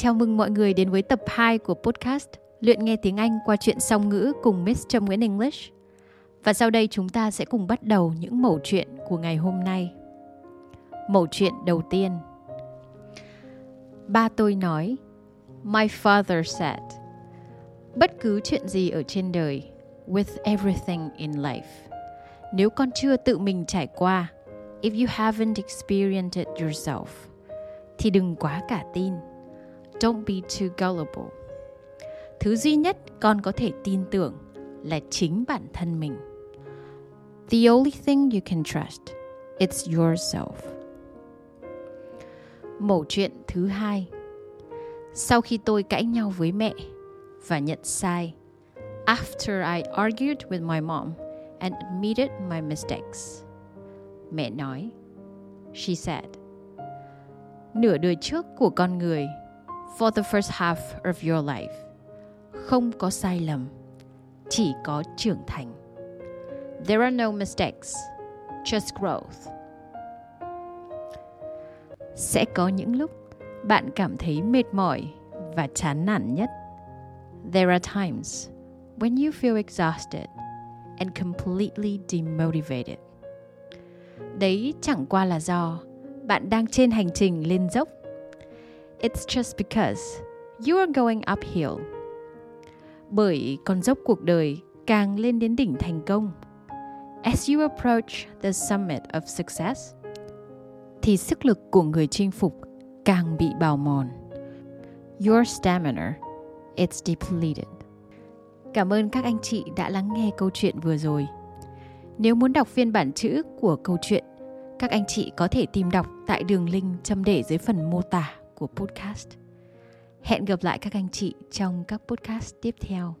Chào mừng mọi người đến với tập 2 của podcast Luyện nghe tiếng Anh qua chuyện song ngữ cùng Miss Trâm Nguyễn English. Và sau đây chúng ta sẽ cùng bắt đầu những mẩu chuyện của ngày hôm nay. Mẩu chuyện đầu tiên. Ba tôi nói, My father said, Bất cứ chuyện gì ở trên đời, with everything in life, nếu con chưa tự mình trải qua, if you haven't experienced it yourself, thì đừng quá cả tin Don't be too gullible. Thứ duy nhất con có thể tin tưởng là chính bản thân mình. The only thing you can trust, it's yourself. Mẩu chuyện thứ hai. Sau khi tôi cãi nhau với mẹ và nhận sai, after I argued with my mom and admitted my mistakes. Mẹ nói, she said, nửa đời trước của con người for the first half of your life. Không có sai lầm, chỉ có trưởng thành. There are no mistakes, just growth. Sẽ có những lúc bạn cảm thấy mệt mỏi và chán nản nhất. There are times when you feel exhausted and completely demotivated. Đấy chẳng qua là do bạn đang trên hành trình lên dốc It's just because you are going uphill. Bởi con dốc cuộc đời càng lên đến đỉnh thành công. As you approach the summit of success, thì sức lực của người chinh phục càng bị bào mòn. Your stamina, it's depleted. Cảm ơn các anh chị đã lắng nghe câu chuyện vừa rồi. Nếu muốn đọc phiên bản chữ của câu chuyện, các anh chị có thể tìm đọc tại đường link châm để dưới phần mô tả của podcast. Hẹn gặp lại các anh chị trong các podcast tiếp theo.